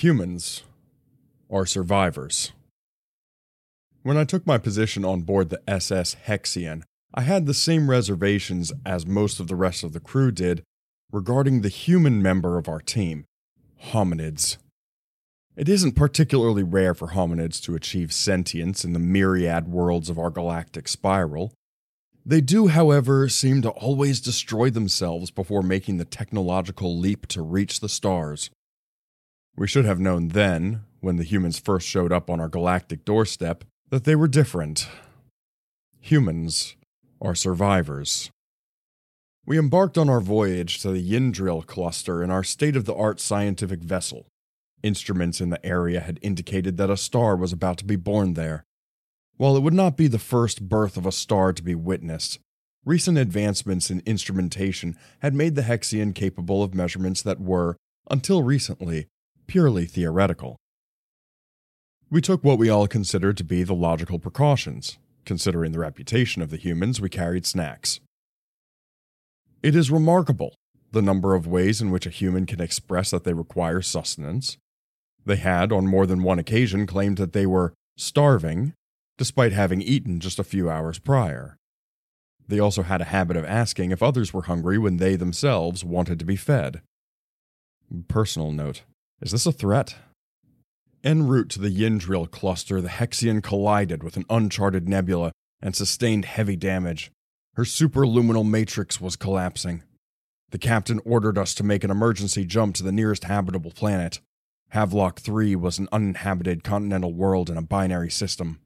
Humans are survivors. When I took my position on board the SS Hexion, I had the same reservations as most of the rest of the crew did regarding the human member of our team hominids. It isn't particularly rare for hominids to achieve sentience in the myriad worlds of our galactic spiral. They do, however, seem to always destroy themselves before making the technological leap to reach the stars. We should have known then, when the humans first showed up on our galactic doorstep, that they were different. Humans are survivors. We embarked on our voyage to the Yndril cluster in our state of the art scientific vessel. Instruments in the area had indicated that a star was about to be born there. While it would not be the first birth of a star to be witnessed, recent advancements in instrumentation had made the Hexion capable of measurements that were, until recently, purely theoretical. We took what we all considered to be the logical precautions. Considering the reputation of the humans, we carried snacks. It is remarkable the number of ways in which a human can express that they require sustenance. They had, on more than one occasion, claimed that they were starving, despite having eaten just a few hours prior. They also had a habit of asking if others were hungry when they themselves wanted to be fed. Personal note Is this a threat? En route to the Yindril cluster, the Hexion collided with an uncharted nebula and sustained heavy damage. Her superluminal matrix was collapsing. The captain ordered us to make an emergency jump to the nearest habitable planet. Havelock 3 was an uninhabited continental world in a binary system.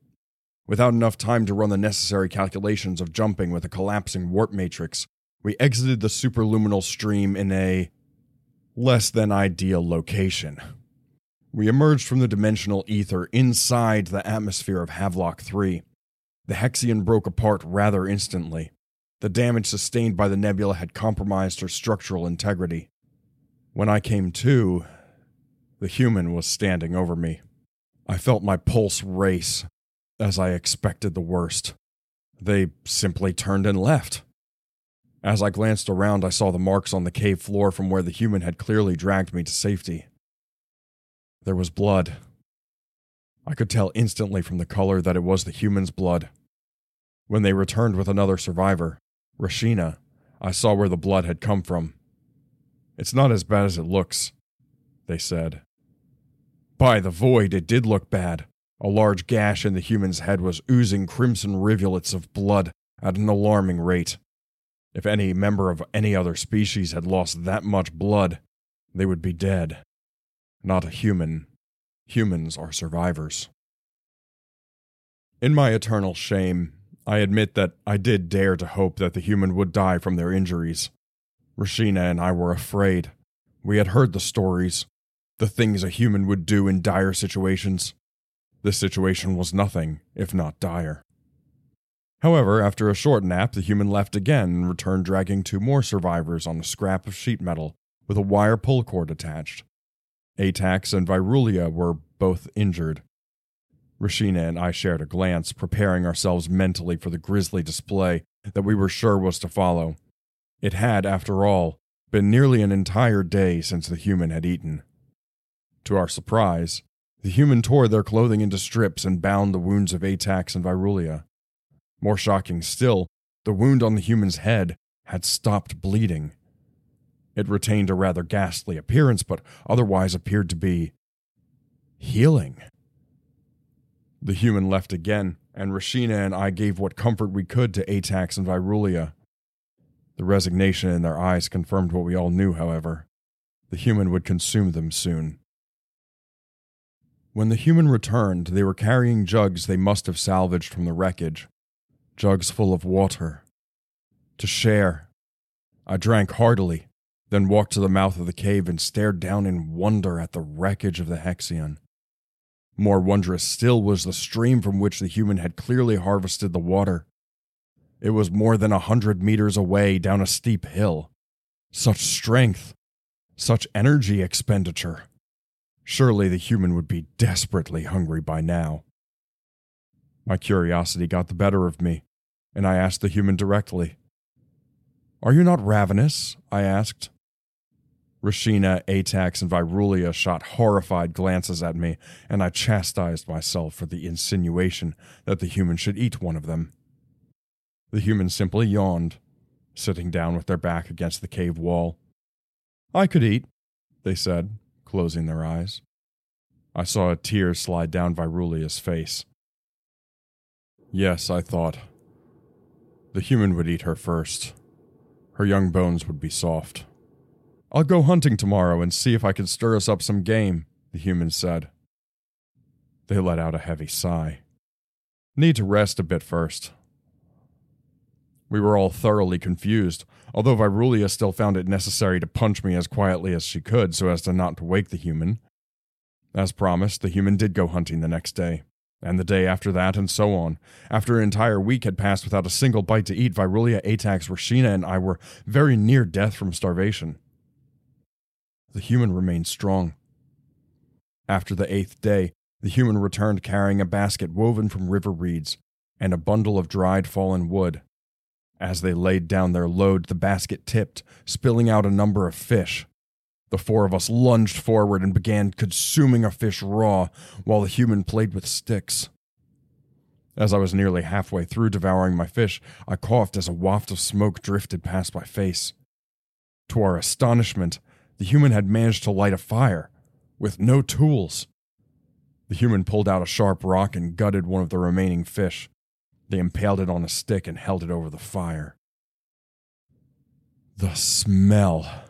Without enough time to run the necessary calculations of jumping with a collapsing warp matrix, we exited the superluminal stream in a less than ideal location. We emerged from the dimensional ether inside the atmosphere of Havelock 3. The Hexion broke apart rather instantly. The damage sustained by the nebula had compromised her structural integrity. When I came to, the human was standing over me. I felt my pulse race, as I expected the worst. They simply turned and left. As I glanced around, I saw the marks on the cave floor from where the human had clearly dragged me to safety. There was blood. I could tell instantly from the color that it was the human's blood. When they returned with another survivor, Rashina, I saw where the blood had come from. It's not as bad as it looks, they said. By the void, it did look bad. A large gash in the human's head was oozing crimson rivulets of blood at an alarming rate. If any member of any other species had lost that much blood, they would be dead not a human. Humans are survivors. In my eternal shame, I admit that I did dare to hope that the human would die from their injuries. Rashina and I were afraid. We had heard the stories, the things a human would do in dire situations. This situation was nothing, if not dire. However, after a short nap, the human left again and returned dragging two more survivors on a scrap of sheet metal with a wire pull cord attached. Atax and Virulia were both injured. Rashina and I shared a glance, preparing ourselves mentally for the grisly display that we were sure was to follow. It had, after all, been nearly an entire day since the human had eaten. To our surprise, the human tore their clothing into strips and bound the wounds of Atax and Virulia. More shocking still, the wound on the human's head had stopped bleeding. It retained a rather ghastly appearance, but otherwise appeared to be healing. The human left again, and Rashina and I gave what comfort we could to Atax and Virulia. The resignation in their eyes confirmed what we all knew, however. The human would consume them soon. When the human returned, they were carrying jugs they must have salvaged from the wreckage. Jugs full of water. To share. I drank heartily, then walked to the mouth of the cave and stared down in wonder at the wreckage of the Hexion. More wondrous still was the stream from which the human had clearly harvested the water. It was more than a hundred meters away down a steep hill. Such strength, such energy expenditure. Surely the human would be desperately hungry by now. My curiosity got the better of me, and I asked the human directly. Are you not ravenous? I asked. Rashina, Atax, and Virulia shot horrified glances at me, and I chastised myself for the insinuation that the human should eat one of them. The human simply yawned, sitting down with their back against the cave wall. I could eat, they said, closing their eyes. I saw a tear slide down Virulia's face. Yes, I thought. The human would eat her first. Her young bones would be soft. I'll go hunting tomorrow and see if I can stir us up some game, the human said. They let out a heavy sigh. Need to rest a bit first. We were all thoroughly confused, although Virulia still found it necessary to punch me as quietly as she could so as to not to wake the human. As promised, the human did go hunting the next day, and the day after that, and so on. After an entire week had passed without a single bite to eat, Virulia, Atax, Rashina, and I were very near death from starvation the human remained strong. After the eighth day, the human returned carrying a basket woven from river reeds and a bundle of dried fallen wood. As they laid down their load, the basket tipped, spilling out a number of fish. The four of us lunged forward and began consuming a fish raw, while the human played with sticks. As I was nearly halfway through devouring my fish, I coughed as a waft of smoke drifted past my face. To our astonishment, the human had managed to light a fire with no tools. The human pulled out a sharp rock and gutted one of the remaining fish. They impaled it on a stick and held it over the fire. The smell.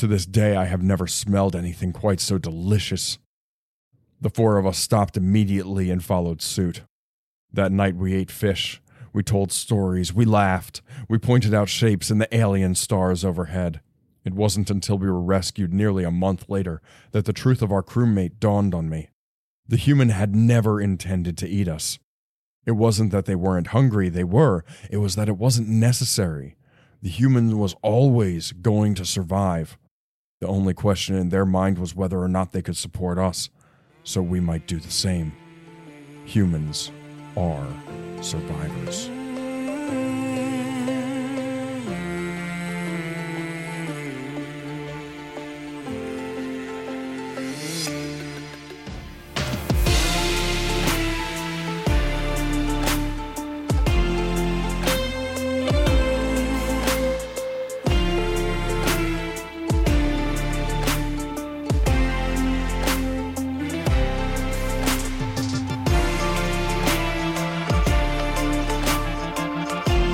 To this day, I have never smelled anything quite so delicious. The four of us stopped immediately and followed suit. That night, we ate fish. We told stories. We laughed. We pointed out shapes in the alien stars overhead. It wasn't until we were rescued nearly a month later that the truth of our crewmate dawned on me. The human had never intended to eat us. It wasn't that they weren't hungry, they were. It was that it wasn't necessary. The human was always going to survive. The only question in their mind was whether or not they could support us, so we might do the same. Humans are survivors.